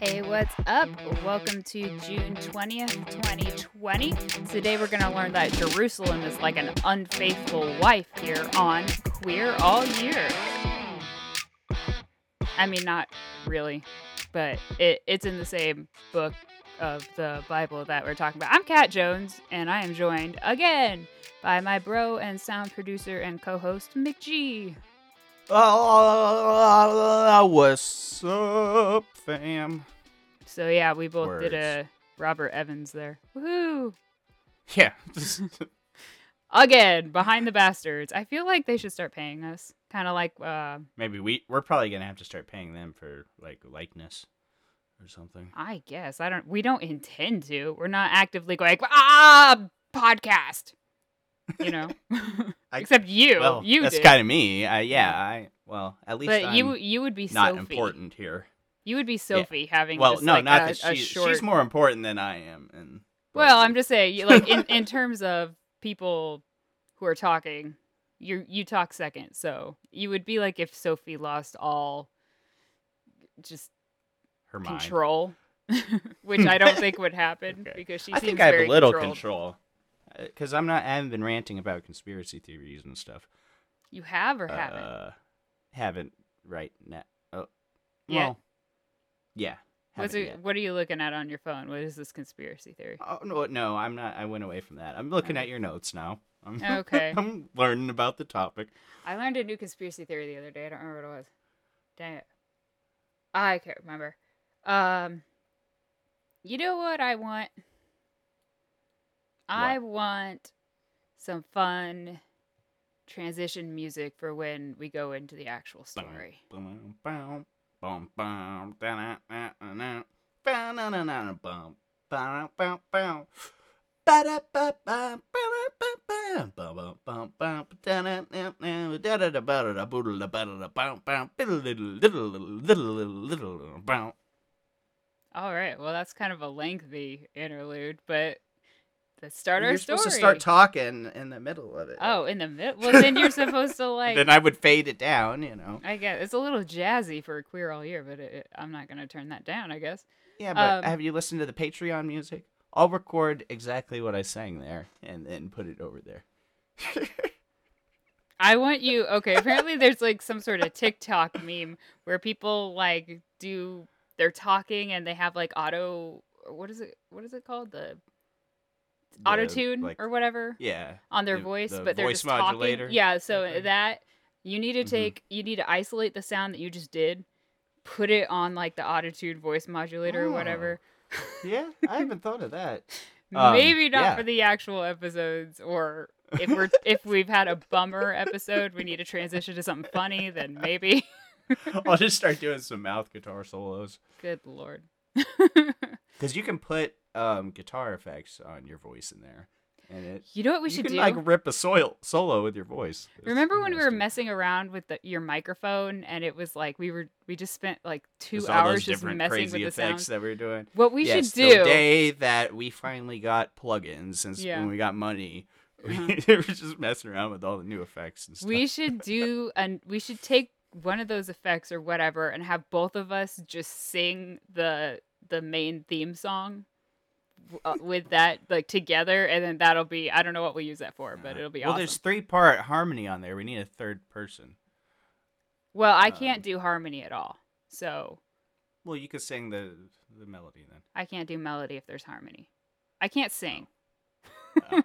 Hey, what's up? Welcome to June 20th, 2020. Today we're going to learn that Jerusalem is like an unfaithful wife here on Queer All Year. I mean, not really, but it, it's in the same book of the Bible that we're talking about. I'm Cat Jones, and I am joined again by my bro and sound producer and co host, McG. Uh, what's up, fam? So, yeah, we both Words. did a Robert Evans there. Woohoo! Yeah. Again, behind the bastards. I feel like they should start paying us. Kind of like, uh, Maybe we we're probably gonna have to start paying them for like likeness or something. I guess I don't. We don't intend to. We're not actively going ah podcast. You know, I- except you. well, you that's kind of me. I, yeah, I well at least but I'm you you would be not Sophie. important here. You would be Sophie having Well, no, like not a, that she, short. she's more important than I am. And well, I'm just saying, like in, in terms of people who are talking, you you talk second, so you would be like if Sophie lost all just her mind. control, which I don't think would happen Okay. because she I seems think I have very a little control because I'm not. I haven't been ranting about conspiracy theories and stuff. You have or haven't? Uh, haven't right now. Oh, Yet? well, yeah. What's it, yet. what are you looking at on your phone? What is this conspiracy theory? Oh no, no, I'm not. I went away from that. I'm looking Oh. at your notes now. I'm, Okay. I'm learning about the topic. I learned a new conspiracy theory the other day. I don't remember what it was. Dang it. I can't remember. Um, you know what I want? I want some fun transition music for when we go into the actual story. All right. Well, that's kind of a lengthy interlude, but let's start our You're story. supposed to start talking in the middle of it. oh, in the middle. Well, then you're supposed to like. then I would fade it down, you know. I guess it's a little jazzy for a queer all year, but it, it- I'm not gonna turn that down. I guess. Yeah, but Um, have you listened to the Patreon music? I'll record exactly what I sang there and then put it over there. I want you. Okay, apparently there's like some sort of TikTok meme where people like do they're talking and they have like auto. What is it? What is it called? The The, auto tune like- or whatever Yeah. on their the- voice, the but they're voice just modulator talking. Yeah. So thing. that you need to Mhm. take you need to isolate the sound that you just did, put it on like the auto tune voice modulator or Oh. whatever. Yeah, I haven't thought of that. Um, Maybe not yeah. for the actual episodes, or if we're if we've had a bummer episode, we need to transition to something funny. Then maybe. I'll just start doing some mouth guitar solos Good lord. because you can put um, guitar effects on your voice in there, and it you know what we you should can do? like rip a soil solo with your voice. It's Remember when we were messing around with the, your microphone, and it was like we were we just spent like two Just hours just messing with the effects sounds. that we were doing. What we yes, should do. the day that we finally got plugins, since Yeah. when we got money, Uh-huh. we were just messing around with all the new effects and stuff. We should do and we should take one of those effects or whatever and have both of us just sing the the main theme song uh, with that like together and then that'll be I don't know what we'll use that for, but it'll be well, awesome. there's three part harmony on there. We need a third person. Well, I um, can't do harmony at all. So, Well, you could sing the the melody then. I can't do melody if there's harmony. I can't sing. Oh.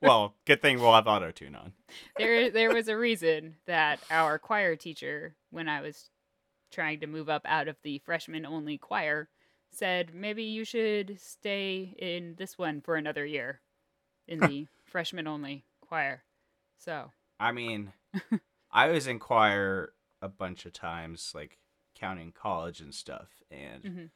well, good thing we'll have auto tune on. there there was a reason that our choir teacher when I was trying to move up out of the freshman only choir said maybe you should stay in this one for another year in the freshman only choir. So, I mean, I was in choir a bunch of times, like counting college and stuff, and Mhm.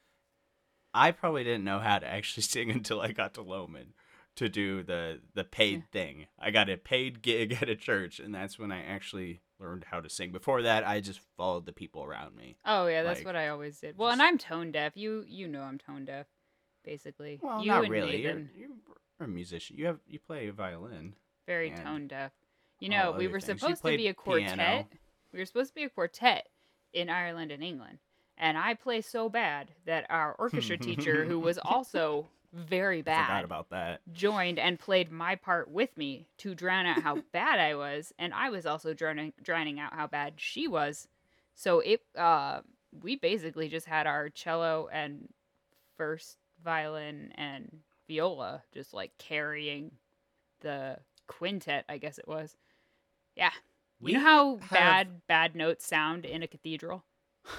I probably didn't know how to actually sing until I got to Loman to do the the paid thing. I got a paid gig at a church, and that's when I actually learned how to sing. Before that, I just followed the people around me. oh yeah, that's Like, what I always did. Well, and I'm tone deaf. You you know I'm tone deaf basically. Well, you not and really. You're, you're a musician. You have you play violin. very and tone deaf. You know, we were things. Supposed to be a quartet. piano. We were supposed to be a quartet in Ireland and England. and I play so bad that our orchestra teacher, who was also very bad. Forgot about that. joined and played my part with me to drown out how bad I was, and I was also drowning drowning out how bad she was. So it uh we basically just had our cello and first violin and viola just like carrying the quintet, I guess it was. Yeah. You know how have- bad bad notes sound in a cathedral?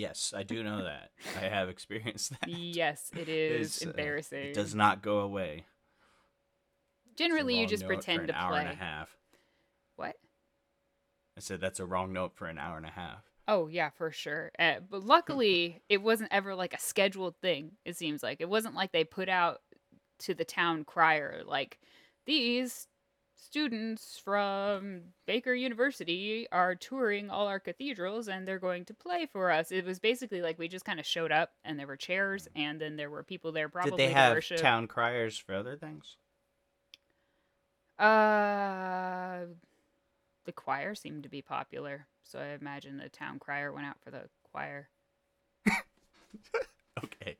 Yes, I do know that. I have experienced that. yes, it is It's, uh, embarrassing. It does not go away. Generally, you just pretend an to hour play. and a half. What? I said that's a wrong note for an hour and a half. Oh yeah, for sure. Uh, but luckily, it wasn't ever like a scheduled thing. It seems like it wasn't like they put out to the town crier like these students from Baker University are touring all our cathedrals and they're going to play for us. It was basically like we just kind of showed up and there were chairs and then there were people there probably Did they have worship. town criers for other things? Uh, the choir seemed to be popular, so I imagine the town crier went out for the choir. Okay.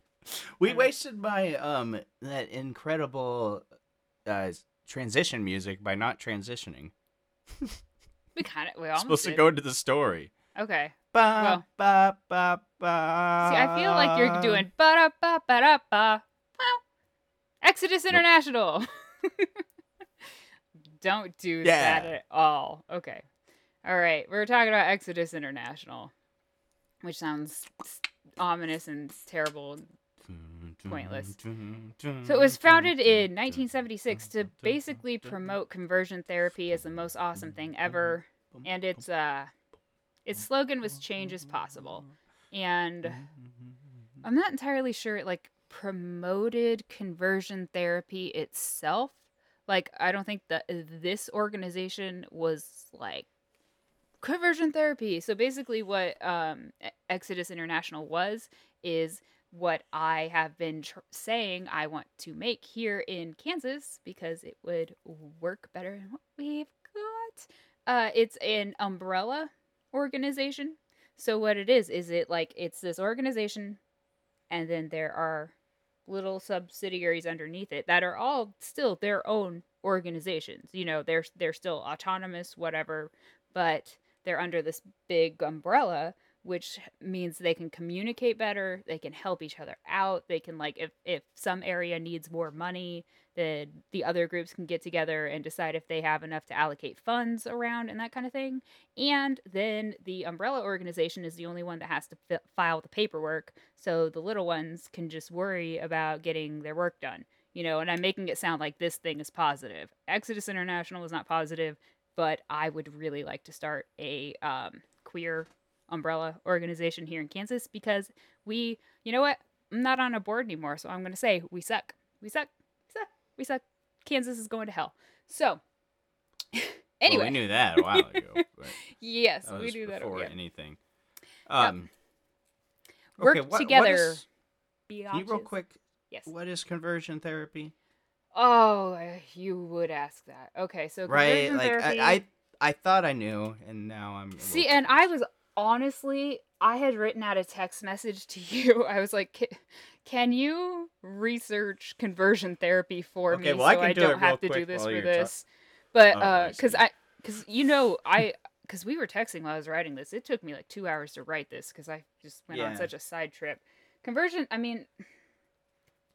We wasted my um that incredible uh transition music by not transitioning. We kind of we almost supposed to go into the story. Okay. Ba, Well- ba, ba, ba. See, I feel like you're doing ba da ba ba da ba. Exodus International. Don't do that at all. Okay. All right. We're talking about Exodus International, which sounds ominous and terrible. Pointless. So it was founded in 1976 to basically promote conversion therapy as the most awesome thing ever, and its uh, its slogan was "Change is possible." And I'm not entirely sure it like promoted conversion therapy itself. Like I don't think that this organization was like conversion therapy. So basically what um Exodus International was is what I have been tr- saying I want to make here in Kansas because it would work better than what we've got. Uh it's an umbrella organization. So what it is is it like it's this organization and then there are little subsidiaries underneath it that are all still their own organizations. You know, they're they're still autonomous whatever, but they're under this big umbrella which means they can communicate better, they can help each other out, they can like if if some area needs more money, then the other groups can get together and decide if they have enough to allocate funds around and that kind of thing. And then the umbrella organization is the only one that has to fi- file the paperwork, so the little ones can just worry about getting their work done. You know, and I'm making it sound like this thing is positive. Exodus International is not positive, but I would really like to start a um, queer umbrella organization here in Kansas because we, you know what? I'm not on a board anymore, so I'm going to say we suck. We suck. We suck. We suck. Kansas is going to hell. So, anyway, Well, we knew that a while ago. Yes, we knew that. before Yeah. anything. Um, Work okay, what- what together. is- you real quick? Yes. What is conversion therapy? Oh, uh, you would ask that. Okay, so Right, like therapy. I, I, I thought I knew, and now I'm. See, and I was honestly, I had written out a text message to you. I was like, "Can you research conversion therapy for Okay, me well, I can I do don't have to do this for this?" But Oh, uh, because. I, because you know, I, because we were texting while I was writing this. It took me like two hours to write this because I just went on such a side trip. Conversion, I mean,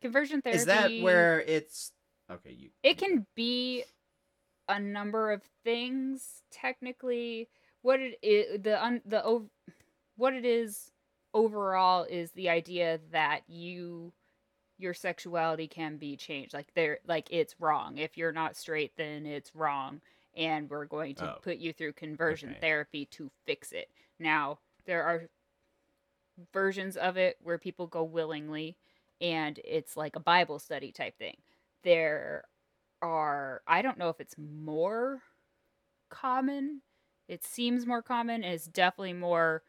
conversion therapy Is that where it's? Okay, you. it can be a number of things technically what it is the un, the ov- what it is overall is the idea that you your sexuality can be changed like there like it's wrong if you're not straight then it's wrong and we're going to Oh. put you through conversion Okay. therapy to fix it now there are versions of it where people go willingly and it's like a bible study type thing there are I don't know if it's more common. It seems more common and it's definitely more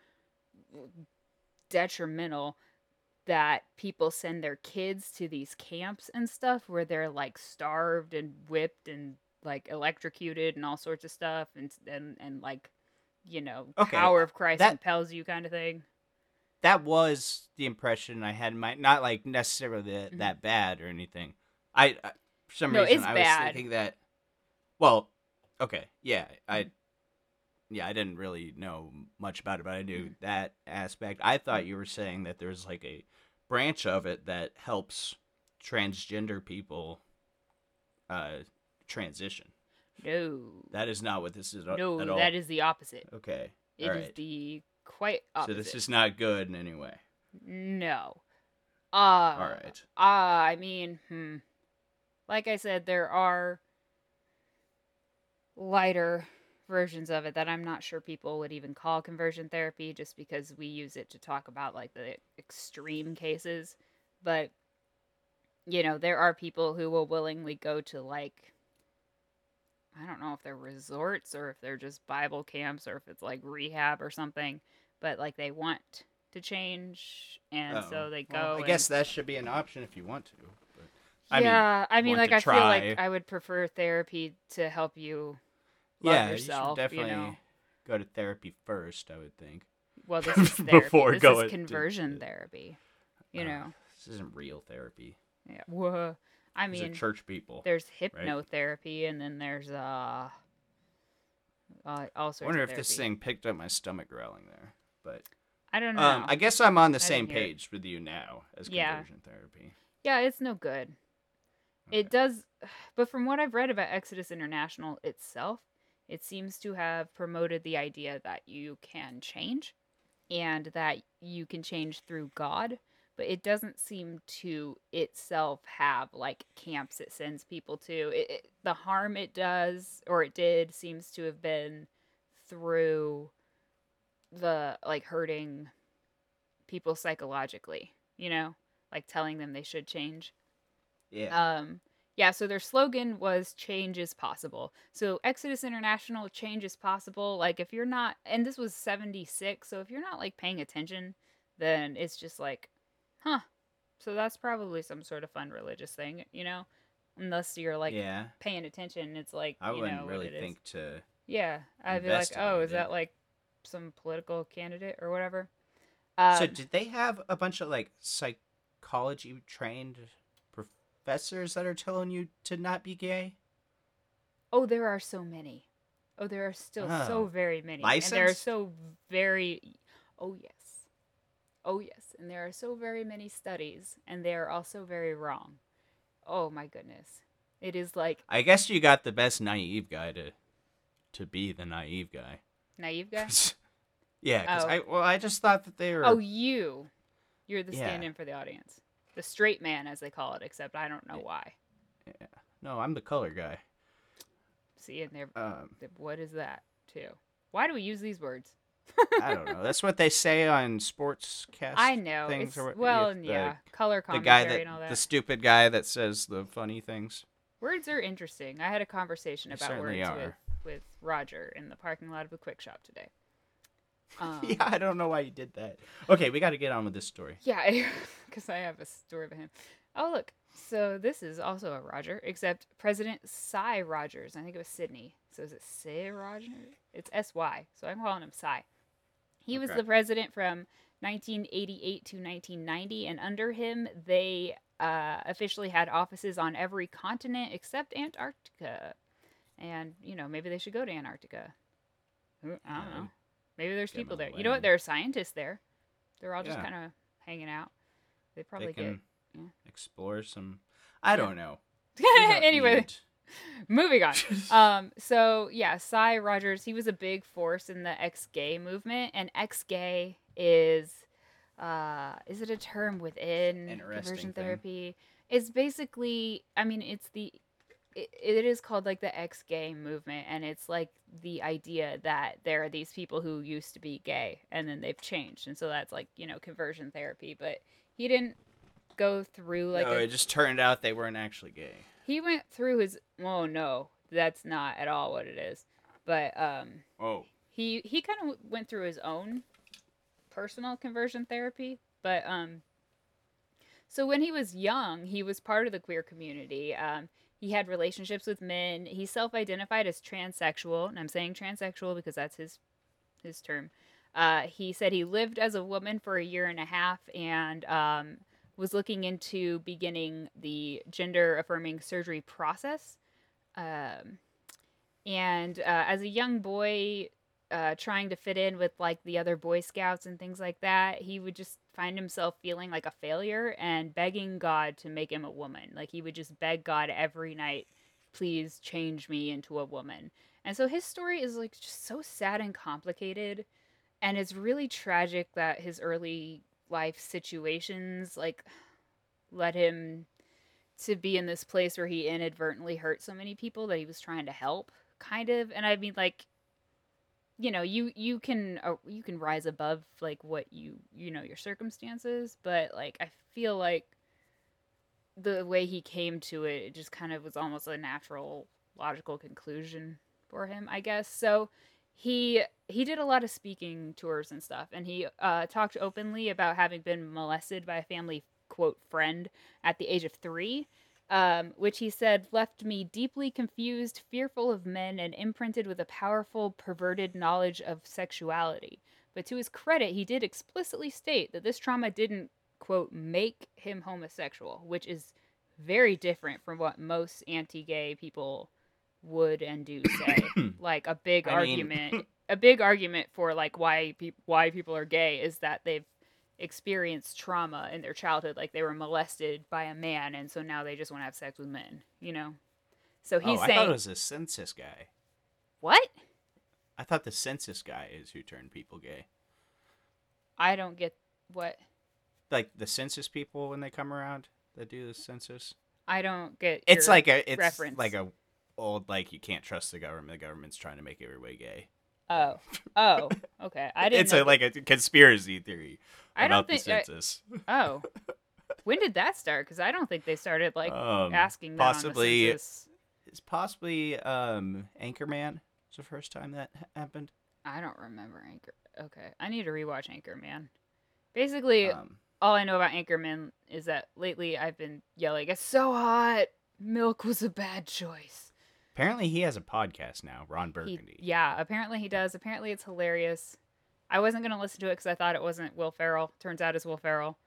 detrimental that people send their kids to these camps and stuff where they're like starved and whipped and like electrocuted and all sorts of stuff and and and like you know Okay, power of Christ that- compels you kind of thing. that was the impression I had in my not like necessarily that, Mhm. that bad or anything. I, I for some No, reason I bad. was thinking that. Well, okay, yeah, Mm-hmm. I, yeah, I didn't really know much about it, but I knew Mhm. that aspect. I thought you were saying that there's like a branch of it that helps transgender people uh transition. No. That is not what this is no, at all. that is the opposite. okay. It is the quite So opposite. this is not good in any way. no. Uh, All right. Uh, I mean, hmm. Like I said, there are lighter versions of it that I'm not sure people would even call conversion therapy just because we use it to talk about like the extreme cases. But, you know, there are people who will willingly go to like, I don't know if they're resorts or if they're just Bible camps or if it's like rehab or something, but like they want to change and so Oh, they go. well, I and- guess that should be an option if you want to. But I mean, yeah, I mean, like I feel like. I would prefer therapy to help you love yeah, yourself. you should definitely know, go to therapy first. I would think. well, this is therapy. before this going is to- conversion therapy. You Uh, know, this isn't real therapy. yeah. Whoa. I These mean, church people. there's hypnotherapy, and then there's uh, uh all sorts. I wonder if this thing picked up my stomach growling there. But I don't know. um, I guess I'm on the I same page with you now as Yeah. conversion therapy. Yeah, it's no good. Okay. It does, but from what I've read about Exodus International itself, it seems to have promoted the idea that you can change and that you can change through God, but it doesn't seem to itself have like camps it sends people to. It, it, the harm it does or it did seems to have been through the like hurting people psychologically, you know, like telling them they should change. Yeah. Um, yeah, so their slogan was change is possible. So Exodus International, change is possible. Like if you're not and this was 76, so if you're not like paying attention, then it's just like, huh. So that's probably some sort of fun religious thing, you know? Unless you're like yeah. paying attention, it's like I you wouldn't really it is. think to. Yeah, I'd be like, oh, is that like some political candidate or whatever? Um, so did they have a bunch of like psychology trained professors that are telling you to not be gay? Oh, there are so many. Oh, there are still so Oh. very many. And there are so very Oh yes. Oh yes, and there are so very many studies and they are also very wrong. Oh my goodness. It is like I guess you got the best naive guy to to be the naive guy. naive guy. yeah, because Oh. I well, I just thought that they were. Oh, you. You're the Yeah. stand-in for the audience. The straight man as they call it, except I don't know Yeah. why. no, I'm the color guy. See, and they're Um, what is that too? Why do we use these words? I don't know. That's what they say on sportscast. I know. things or what- well, the- yeah, color commentary The guy that, and all that. the stupid guy that says the funny things. Words are interesting. I had a conversation They about words with, with Roger in the parking lot of a quick shop today. Um, yeah, I don't know why you did that. Okay, we got to get on with this story. Yeah, because I have a story behind. Oh, look. So this is also a Roger, except President Sy Rogers. I think it was Sydney. So is it Sy Rogers? It's S Y. So I'm calling him Sy. He was the president from 1988 to 1990, and under him, they uh, officially had offices on every continent except Antarctica. And you know, maybe they should go to Antarctica. I don't know. Maybe there's Get people there. You know what? There are scientists there. They're all just Yeah. kind of hanging out. They probably they can yeah. explore some. I don't know. Get. anyway, need- moving on. um, so yeah, Sy Rogers, he was a big force in the ex-gay movement, and ex-gay is, uh, is it a term within conversion thing. therapy? It's basically, I mean, it's the, it, it is called like the ex-gay movement, and it's like the idea that there are these people who used to be gay and then they've changed, and so that's like you know conversion therapy. But he didn't go through like no, a it just turned out they weren't actually gay. he went through his oh no that's not at all what it is but um Oh, he he kind of went through his own personal conversion therapy but um so when he was young he was part of the queer community um he had relationships with men he self-identified as transsexual and i'm saying transsexual because that's his his term Uh, he said he lived as a woman for a year and a half and um, was looking into beginning the gender affirming surgery process. Um, and uh, as a young boy, uh, trying to fit in with like the other Boy Scouts and things like that, he would just find himself feeling like a failure and begging God to make him a woman. Like he would just beg God every night, please change me into a woman. And so his story is like just so sad and complicated. And it's really tragic that his early life situations like led him to be in this place where he inadvertently hurt so many people that he was trying to help kind of and i mean like you know you you can uh, you can rise above like what you you know your circumstances but like i feel like the way he came to it it just kind of was almost a natural logical conclusion for him i guess. So he he did a lot of speaking tours and stuff and he uh, talked openly about having been molested by a family quote friend at the age of three um, which he said left me deeply confused, fearful of men, and imprinted with a powerful, perverted knowledge of sexuality. But to his credit, he did explicitly state that this trauma didn't, quote, make him homosexual, which is very different from what most anti gay people would and do say. like a big I argument. Mean... a big argument for like why pe- why people are gay is that they've experienced trauma in their childhood like they were molested by a man and so now they just want to have sex with men you know so oh, he's oh, saying I thought it was the census guy what I thought the census guy is who turned people gay I don't get what like the census people when they come around that do the census I don't get it's like a it's reference. like a old like you can't trust the government the government's trying to make everybody gay Oh, oh, okay. I didn't. it's a, like a conspiracy theory. I don't think. The census. I, oh, when did that start? Because I don't think they started like um, asking that possibly. It's possibly um, Anchorman. Was the first time that happened. I don't remember Anchor. Okay, I need to rewatch Anchorman. Basically, um, all I know about Anchorman is that lately I've been yelling, "It's so hot! Milk was a bad choice." Apparently, he has a podcast now, Ron Burgundy. He, yeah, apparently he does. Apparently, it's hilarious. I wasn't gonna listen to it because I thought it wasn't Will Ferrell. Turns out it's Will Ferrell.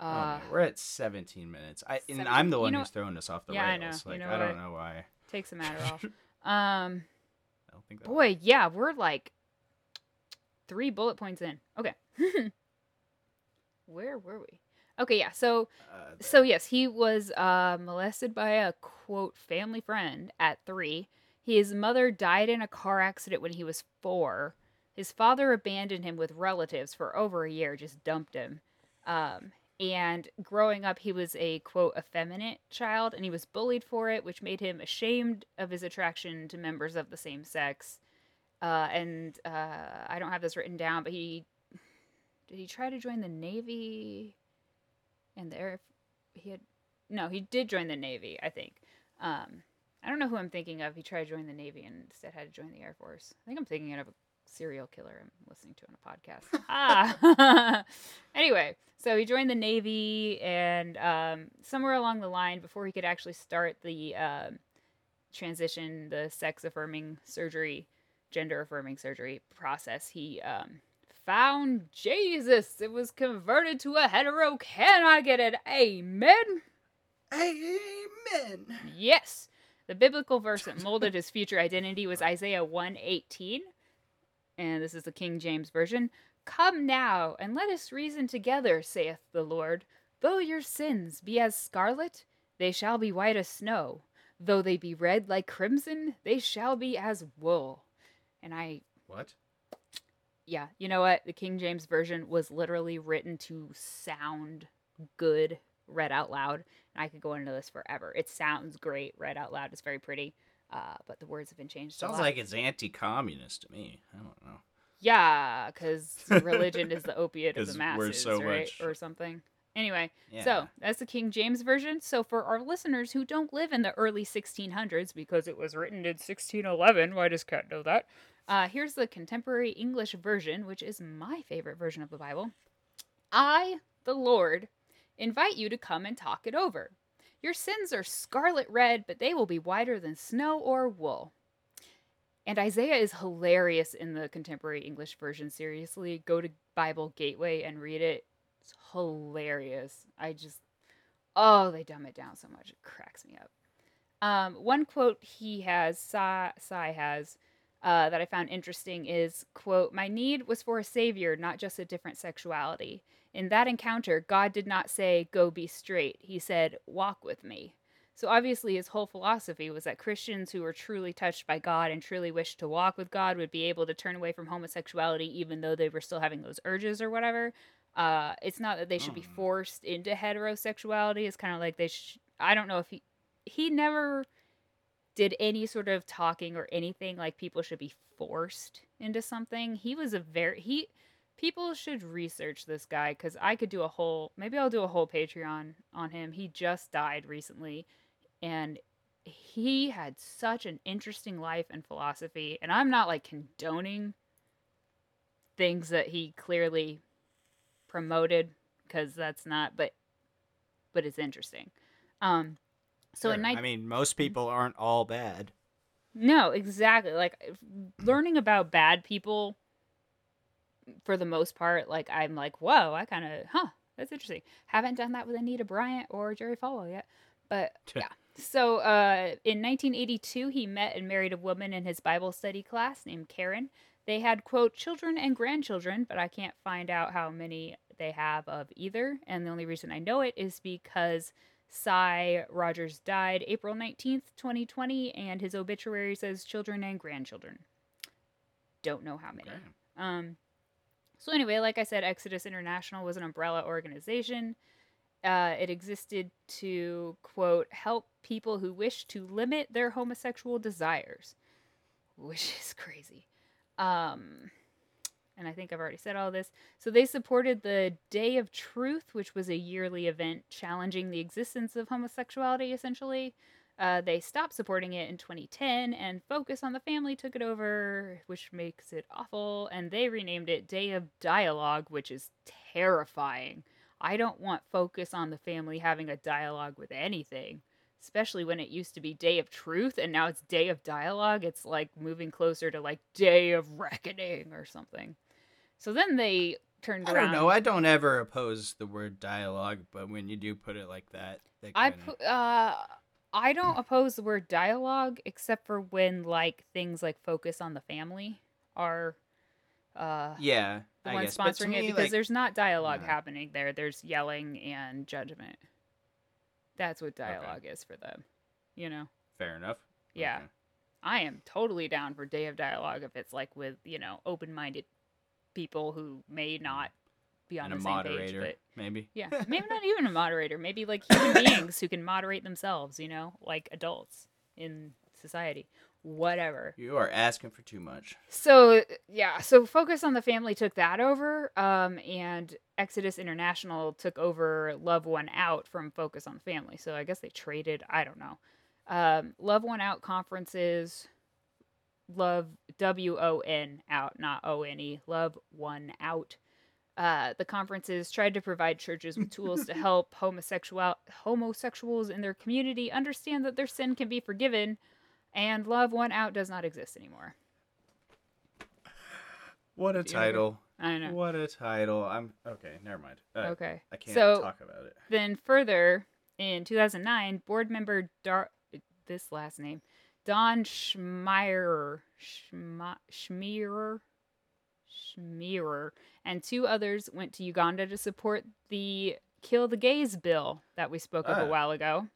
Oh, uh, oh, we're at 17 minutes. I 17, and I'm the one you know, who's throwing us off the yeah, rails. I know. Like you know I don't know why. Takes Take some Adderall. um, I don't think. Boy, yeah, we're like three bullet points in. Okay. Where were we? Okay, yeah. So, uh, so yes, he was uh, molested by a quote family friend at three. His mother died in a car accident when he was four. His father abandoned him with relatives for over a year, just dumped him. Um, and growing up, he was a quote effeminate child, and he was bullied for it, which made him ashamed of his attraction to members of the same sex. Uh, and uh, I don't have this written down, but he did he try to join the navy? and the air he had no he did join the navy i think um i don't know who i'm thinking of he tried to join the navy and instead had to join the air force i think i'm thinking of a serial killer i'm listening to on a podcast ah anyway so he joined the navy and um, somewhere along the line before he could actually start the uh, transition the sex affirming surgery gender affirming surgery process he um, found Jesus. It was converted to a hetero. Can I get an amen? Amen. Yes. The biblical verse that molded his future identity was Isaiah 118. And this is the King James Version. Come now, and let us reason together, saith the Lord. Though your sins be as scarlet, they shall be white as snow. Though they be red like crimson, they shall be as wool. And I. What? yeah, you know what? The King James version was literally written to sound good read out loud. And I could go into this forever. It sounds great read out loud. It's very pretty. Uh, but the words have been changed. Sounds like it's anti-communist to me. I don't know. Yeah, because religion is the opiate of the masses, so right, much... or something. Anyway, yeah. so that's the King James version. So for our listeners who don't live in the early 1600s, because it was written in 1611, well, I just can't know that. Uh, here's the contemporary English version, which is my favorite version of the Bible. I, the Lord, invite you to come and talk it over. Your sins are scarlet red, but they will be whiter than snow or wool. And Isaiah is hilarious in the contemporary English version. Seriously, go to Bible Gateway and read it. It's hilarious. I just, oh, they dumb it down so much. It cracks me up. Um, one quote he has, Sy, Sy has, uh, that I found interesting is, quote, My need was for a savior, not just a different sexuality. In that encounter, God did not say, Go be straight. He said, Walk with me. So obviously, his whole philosophy was that Christians who were truly touched by God and truly wished to walk with God would be able to turn away from homosexuality, even though they were still having those urges or whatever. Uh, it's not that they should be Mm. forced into heterosexuality. It's kind of like they. Sh- I don't know if he he never did any sort of talking or anything like people should be forced into something. He was a very he people should research this guy cuz I could do a whole maybe I'll do a whole Patreon on him. He just died recently and he had such an interesting life and philosophy and I'm not like condoning things that he clearly promoted cuz that's not but but it's interesting. Um so in Sure. night I mean, most people aren't all bad. no, exactly. Like learning about bad people for the most part, like I'm like, whoa, I kind of, huh, that's interesting. Haven't done that with Anita Bryant or Jerry Falwell yet, but yeah. So uh, in 1982, he met and married a woman in his Bible study class named Karen. They had quote children and grandchildren, but I can't find out how many they have of either. And the only reason I know it is because Sy Rogers died April 19th, 2020, and his obituary says children and grandchildren. Don't know how many. Okay. Um, so anyway, like I said, Exodus International was an umbrella organization. Uh, it existed to quote help people who wish to limit their homosexual desires, which is crazy. Um, and I think I've already said all this. So they supported the Day of Truth, which was a yearly event challenging the existence of homosexuality, essentially. Uh, they stopped supporting it in 2010, and Focus on the Family took it over, which makes it awful. And they renamed it Day of Dialogue, which is terrifying. I don't want Focus on the Family having a dialogue with anything, especially when it used to be Day of Truth and now it's Day of Dialogue. It's like moving closer to like Day of Reckoning or something. So then they turned I around. don't know. I don't ever oppose the word dialogue, but when you do put it like that, they I kinda- pu- uh I don't oppose the word dialogue except for when like things like focus on the family are uh yeah, the I ones guess. But to sponsoring it because like, there's not dialogue no. happening there. There's yelling and judgment. That's what dialogue is for them. You know? fair enough. Yeah. Okay. I am totally down for day of dialogue if it's like with, you know, open-minded people who may not be on and a the same moderator, page, but maybe. yeah, maybe not even a moderator. Maybe like human beings who can moderate themselves, you know, like adults in society. Whatever. You are asking for too much. So yeah, so Focus on the Family took that over, um, and Exodus International took over Love Won Out from Focus on the Family. So I guess they traded. I don't know. Um, Love Won Out conferences, Love W O N out, not O N E. Love Won Out. Uh, the conferences tried to provide churches with tools to help homosexual homosexuals in their community understand that their sin can be forgiven, and Love Won Out does not exist anymore. What a title. I know. What a title. I'm okay. Never mind. Uh, okay. I can't so talk about it. then further, in 2009, board member Dar this last name, Don Schmeier, Schma- Schmierer, and two others went to Uganda to support the Kill the Gays bill that we spoke of Ah. a while ago.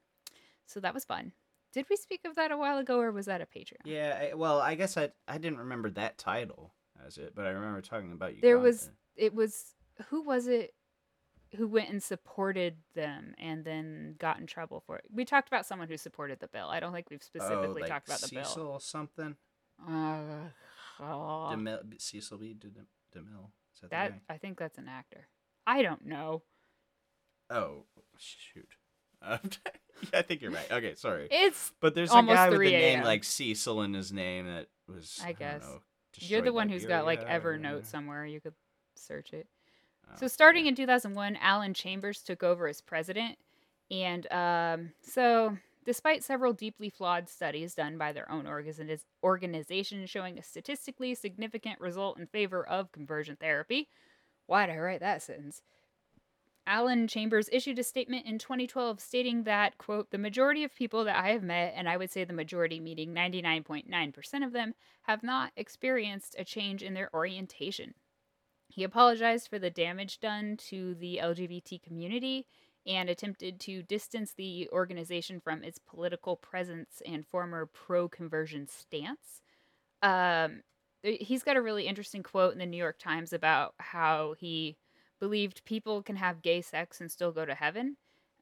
So that was fun. Did we speak of that a while ago, or was that a Patreon? Yeah. I, well, I guess I I didn't remember that title as it, but I remember talking about you. There was it was who was it who went and supported them and then got in trouble for it. We talked about someone who supported the bill. I don't think we've specifically oh, like talked about the Cecil bill. something. Uh, DeMille, Cecil B. De- DeMille. Is that, that? I think that's an actor. I don't know. Oh shoot. Uh, yeah, I think you're right. Okay, sorry. It's But there's a guy with 3 name like Cecil in his name that was. I don't guess. know, you're the one who's got like Liberia or- somewhere. You could search it. Oh, So starting in 2001, Alan Chambers took over as president, and um, so despite several deeply flawed studies done by their own organiz- organization showing a statistically significant result in favor of conversion therapy. why did I write that sentence? Alan Chambers issued a statement in 2012 stating that, quote, the majority of people that I have met, and I would say the majority meaning 99.9% of them, have not experienced a change in their orientation. He apologized for the damage done to the LGBT community and attempted to distance the organization from its political presence and former pro conversion stance. Um, he's got a really interesting quote in the New York Times about how he believed people can have gay sex and still go to heaven.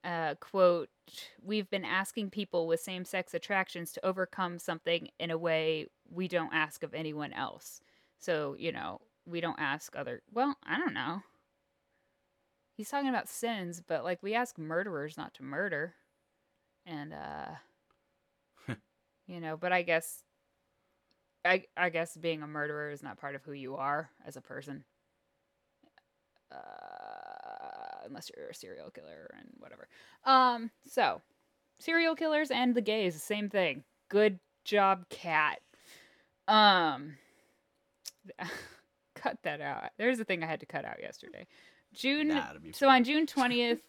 Uh, quote, we've been asking people with same sex attractions to overcome something in a way we don't ask of anyone else. So, you know, we don't ask other, well, I don't know. He's talking about sins, but like we ask murderers not to murder. And, uh, you know, but I guess, I, I guess being a murderer is not part of who you are as a person uh, unless you're a serial killer and whatever. Um, so serial killers and the gays, the same thing. Good job, cat. Um, cut that out. There's a thing I had to cut out yesterday. June. So on June twentieth,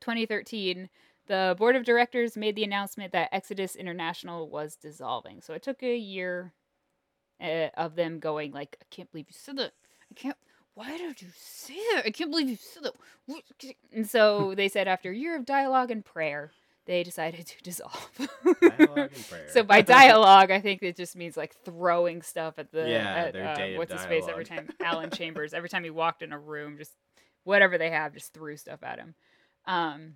2013, the board of directors made the announcement that Exodus International was dissolving. So it took a year uh, of them going like, I can't believe you said that. I can't why did you say that? I can't believe you said that. And so they said after a year of dialogue and prayer, they decided to dissolve. dialogue so by dialogue, I think it just means like throwing stuff at the yeah, at, uh, what's his face every time Alan Chambers every time he walked in a room, just whatever they have, just threw stuff at him. Um,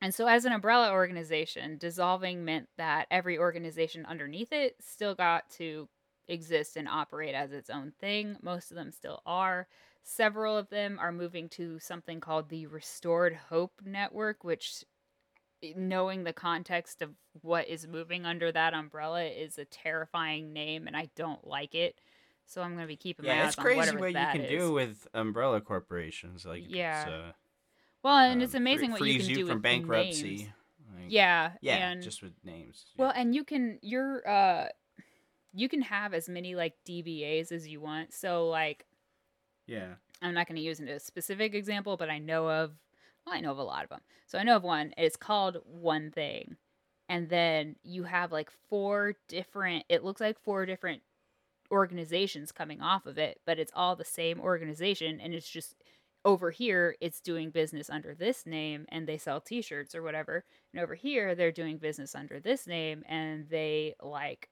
and so, as an umbrella organization, dissolving meant that every organization underneath it still got to exist and operate as its own thing. Most of them still are. Several of them are moving to something called the Restored Hope Network, which, eh, knowing the context of what is moving under that umbrella, is a terrifying name, and I don't like it. So I'm going to be keeping yeah, my eyes on whatever it's crazy what you can is. do with umbrella corporations. Like yeah. Uh, well, and um, it's amazing what you can you do from with bankruptcy. Like, yeah, yeah, and, just with names. Well, and you can you're uh you can have as many like DBAs as you want. So like yeah. I'm not going to use a specific example, but I know of well, I know of a lot of them. So I know of one. It's called One Thing. And then you have like four different it looks like four different organizations coming off of it, but it's all the same organization and it's just over here it's doing business under this name and they sell t-shirts or whatever and over here they're doing business under this name and they like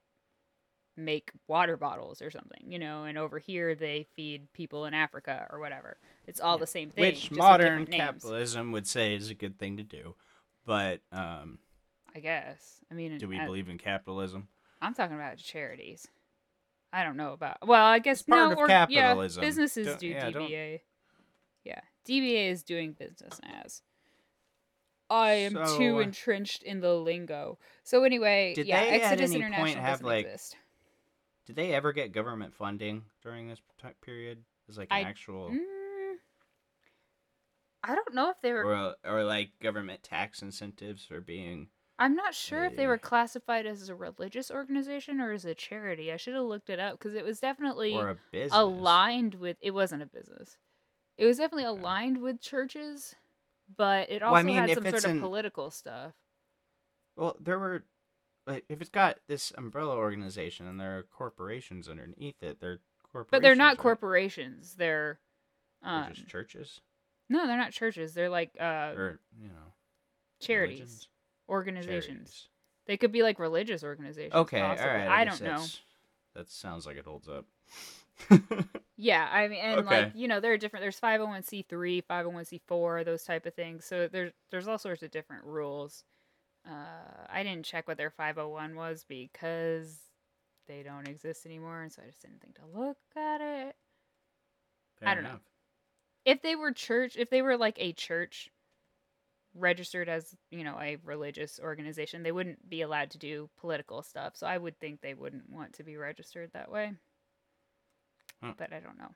make water bottles or something you know and over here they feed people in africa or whatever. It's all yeah. the same thing which modern capitalism would say is a good thing to do but um i guess. I mean do we uh, believe in capitalism? I'm talking about charities i don't know about well i guess it's part no of or, capitalism yeah, businesses don't, do yeah, dba yeah, DBA is doing business as. I am so, too entrenched in the lingo. So anyway, did yeah, they Exodus at any International point have doesn't like? exist. Did they ever get government funding during this period? As like an I, actual. Mm, I don't know if they were. Or, or like government tax incentives for being. I'm not sure if they were classified as a religious organization or as a charity. I should have looked it up because it was definitely or a business. aligned with. It wasn't a business. It was definitely aligned with churches, but it also well, I mean, had some sort of in, political stuff. Well, there were, like, if it's got this umbrella organization and there are corporations underneath it, they're corporations. But they're not right? corporations. They're, um, they're just churches. No, they're not churches. They're like uh, or you know, charities, religions? Organizations. Charities. They could be like religious organizations. Okay, possibly. all right. I, I don't know. That sounds like it holds up. yeah, I mean, and Okay. like you know, there are different. There's 501c3, 501c4, those type of things. So there's there's all sorts of different rules. Uh, I didn't check what their 501 was because they don't exist anymore, and so I just didn't think to look at it. Fair I don't know. If they were church, if they were like a church registered as you know a religious organization, they wouldn't be allowed to do political stuff. So I would think they wouldn't want to be registered that way. Huh. But I don't know.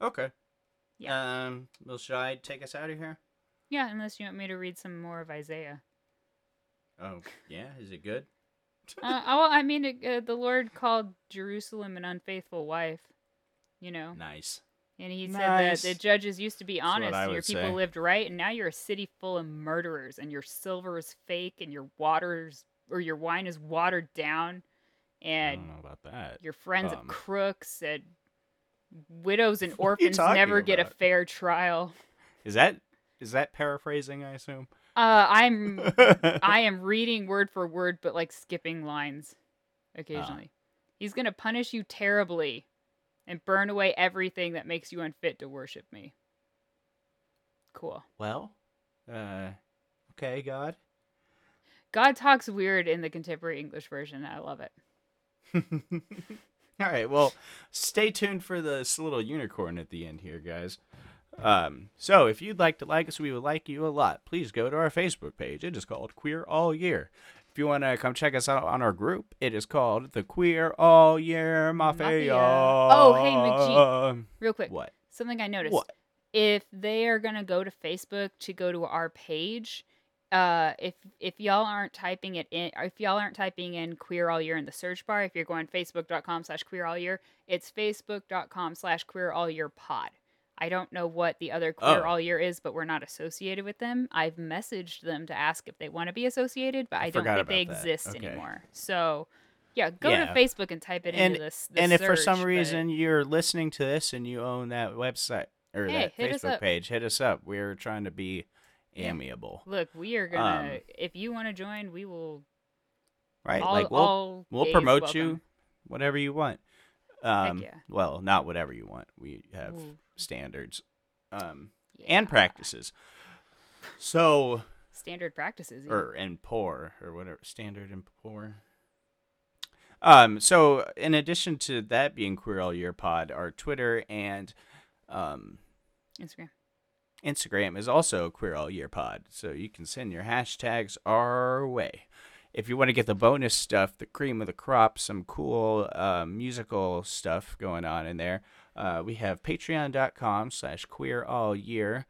Okay. Yeah. Um. Well, should I take us out of here? Yeah, unless you want me to read some more of Isaiah. Oh yeah, is it good? uh, oh, I mean, uh, the Lord called Jerusalem an unfaithful wife. You know, Nice. And He Nice. said that the judges used to be honest, and your people say. lived right, and now you're a city full of murderers, and your silver is fake, and your waters or your wine is watered down, I and don't know about that. your friends Um, of crooks and widows and What are you orphans talking never get a fair trial. Is that is that paraphrasing? I assume. Uh, I'm I am reading word for word, but like skipping lines occasionally. He's gonna punish you terribly and burn away everything that makes you unfit to worship me. Cool. well, uh, okay, God. God talks weird in the contemporary English version. I love it. All right. Well, stay tuned for this little unicorn at the end here, guys. Um, so if you'd like to like us, we would like you a lot. Please go to our Facebook page. It is called Queer All Year. If you want to come check us out on our group, it is called the Queer All Year Mafia. Mafia. Oh, hey, McGee. Real quick, What? something I noticed. What? if they are gonna go to Facebook to go to our page, uh, if if y'all aren't typing it in, if y'all aren't typing in queer all year in the search bar, if you're going facebook.com slash queer all year, it's facebook.com slash queer all year pod. I don't know what the other queer Oh. all year is, but we're not associated with them. I've messaged them to ask if they want to be associated, but I, don't think they that. exist Okay. anymore. So, yeah, go Yeah. to Facebook and type it And- into this. the and if for some but- reason you're listening to this and you own that website or Hey, that Facebook page, hit us up. We're trying to be amiable, look, we are gonna. Um, if you want to join, we will right? all, like we'll we'll promote welcome. you, whatever you want. Um, yeah. well, not whatever you want. We have Ooh, standards, um, yeah. and practices. So, standard practices. yeah. or and poor or whatever standard and poor. Um. So, in addition to that being Queer All Year Pod, our Twitter and um Instagram. Instagram is also Queer All Year Pod, so you can send your hashtags our way. If you want to get the bonus stuff, the cream of the crop, some cool uh, musical stuff going on in there, uh, we have patreon.com slash queer all year.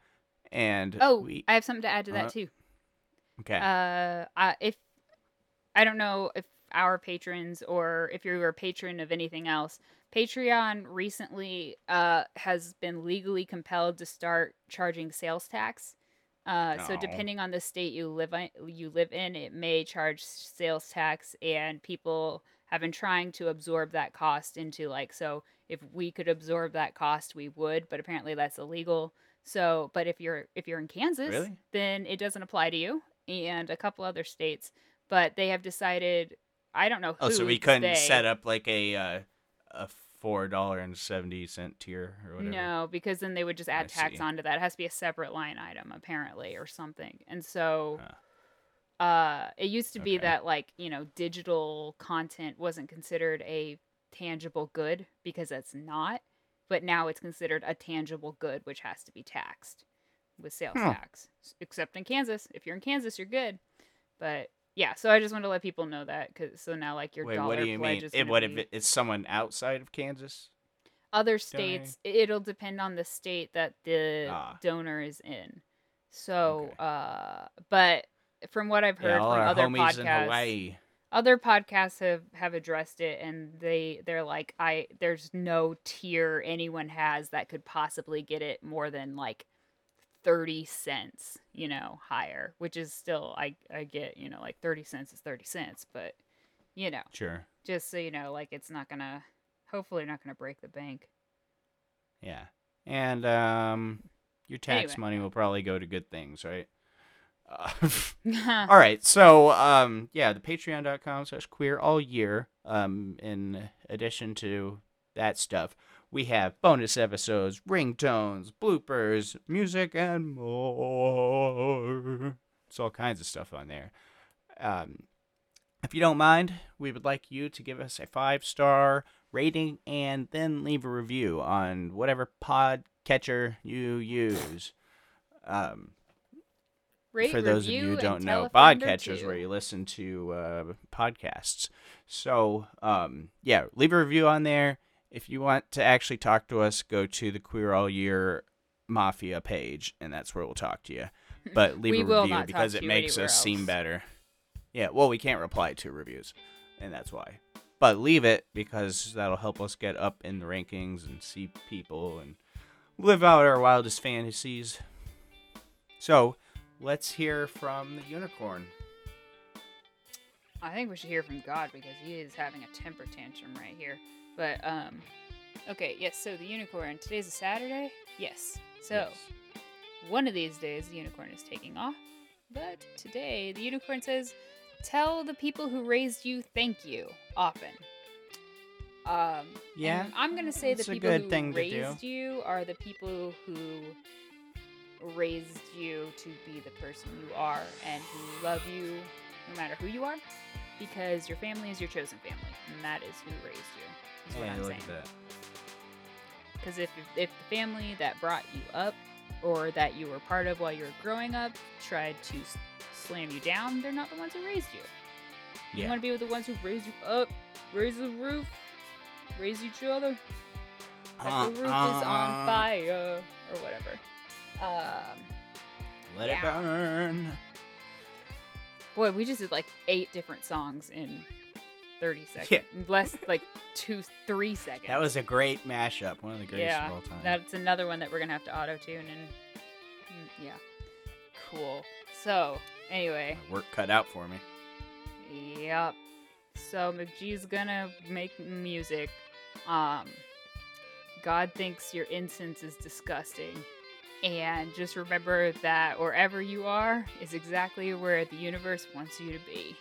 And Oh, we, I have something to add to that uh, too. okay. Uh, if I don't know if our patrons or if you're a patron of anything else, Patreon recently uh, has been legally compelled to start charging sales tax. Uh, so depending on the state you live in, you live in, it may charge sales tax, and people have been trying to absorb that cost into like so. If we could absorb that cost, we would, but apparently that's illegal. So, but if you're if you're in Kansas, Really? then it doesn't apply to you, and a couple other states. But they have decided. I don't know. Who, oh, so we couldn't say. set up like a uh, a four dollar and seventy cent tier or whatever. No, because then they would just add I tax see. onto that. It has to be a separate line item, apparently, or something. And so, Huh. uh, it used to be Okay. that like you know, digital content wasn't considered a tangible good because it's not. But now it's considered a tangible good, which has to be taxed with sales Huh. tax. Except in Kansas, if you're in Kansas, you're good. But yeah, so I just wanted to let people know that because so now like your Wait, dollar what do you pledge mean? is It, gonna what if be- it- it's someone outside of Kansas? other states it'll depend on the state that the Ah. donor is in so Okay. uh but from what i've heard Yeah, all from our other homies in podcasts Hawaii. other podcasts have have addressed it and they they're like i there's no tier anyone has that could possibly get it more than like 30 cents you know higher which is still i i get you know like 30 cents is 30 cents but you know Sure. just so you know like it's not gonna hopefully not gonna break the bank Yeah. And um your tax Anyway. money will probably go to good things, right? Uh, all right. So um yeah, the patreon.com slash queer all year. Um in addition to that stuff, we have bonus episodes, ringtones, bloopers, music, and more. It's all kinds of stuff on there. Um if you don't mind, we would like you to give us a five star rating and then leave a review on whatever pod catcher you use. Um, Rate, for those of you who don't know, podcatchers where you listen to uh, podcasts. So, um, yeah, leave a review on there. If you want to actually talk to us, go to the Queer All Year Mafia page, and that's where we'll talk to you. But leave a review because it makes us seem better. Yeah, well, we can't reply to reviews, and that's why. But leave it because that'll help us get up in the rankings and see people and live out our wildest fantasies. So, let's hear from the unicorn. I think we should hear from God because he is having a temper tantrum right here. But um okay, yes, so the unicorn, today's a Saturday? Yes. So Yes. one of these days the unicorn is taking off. But today the unicorn says, Tell the people who raised you thank you often. Um Yeah, I'm gonna say the people good who raised you are the people who raised you to be the person you are and who love you no matter who you are because your family is your chosen family and that is who raised you is what Yeah, i'm saying because if, if the family that brought you up or that you were part of while you were growing up tried to slam you down they're not the ones who raised you you want to be with the ones who raised you up raise the roof raise each other like the roof is on Uh-uh. fire or whatever um Let Yeah. it burn. Boy, we just did like eight different songs in 30 seconds. Yeah. Less like two, three seconds. That was a great mashup. One of the greatest yeah. of all time. That's another one that we're gonna have to auto tune and mm, yeah, cool. So anyway, work cut out for me. yep. So McGee's gonna make music. Um, God thinks your incense is disgusting. And just remember that wherever you are is exactly where the universe wants you to be.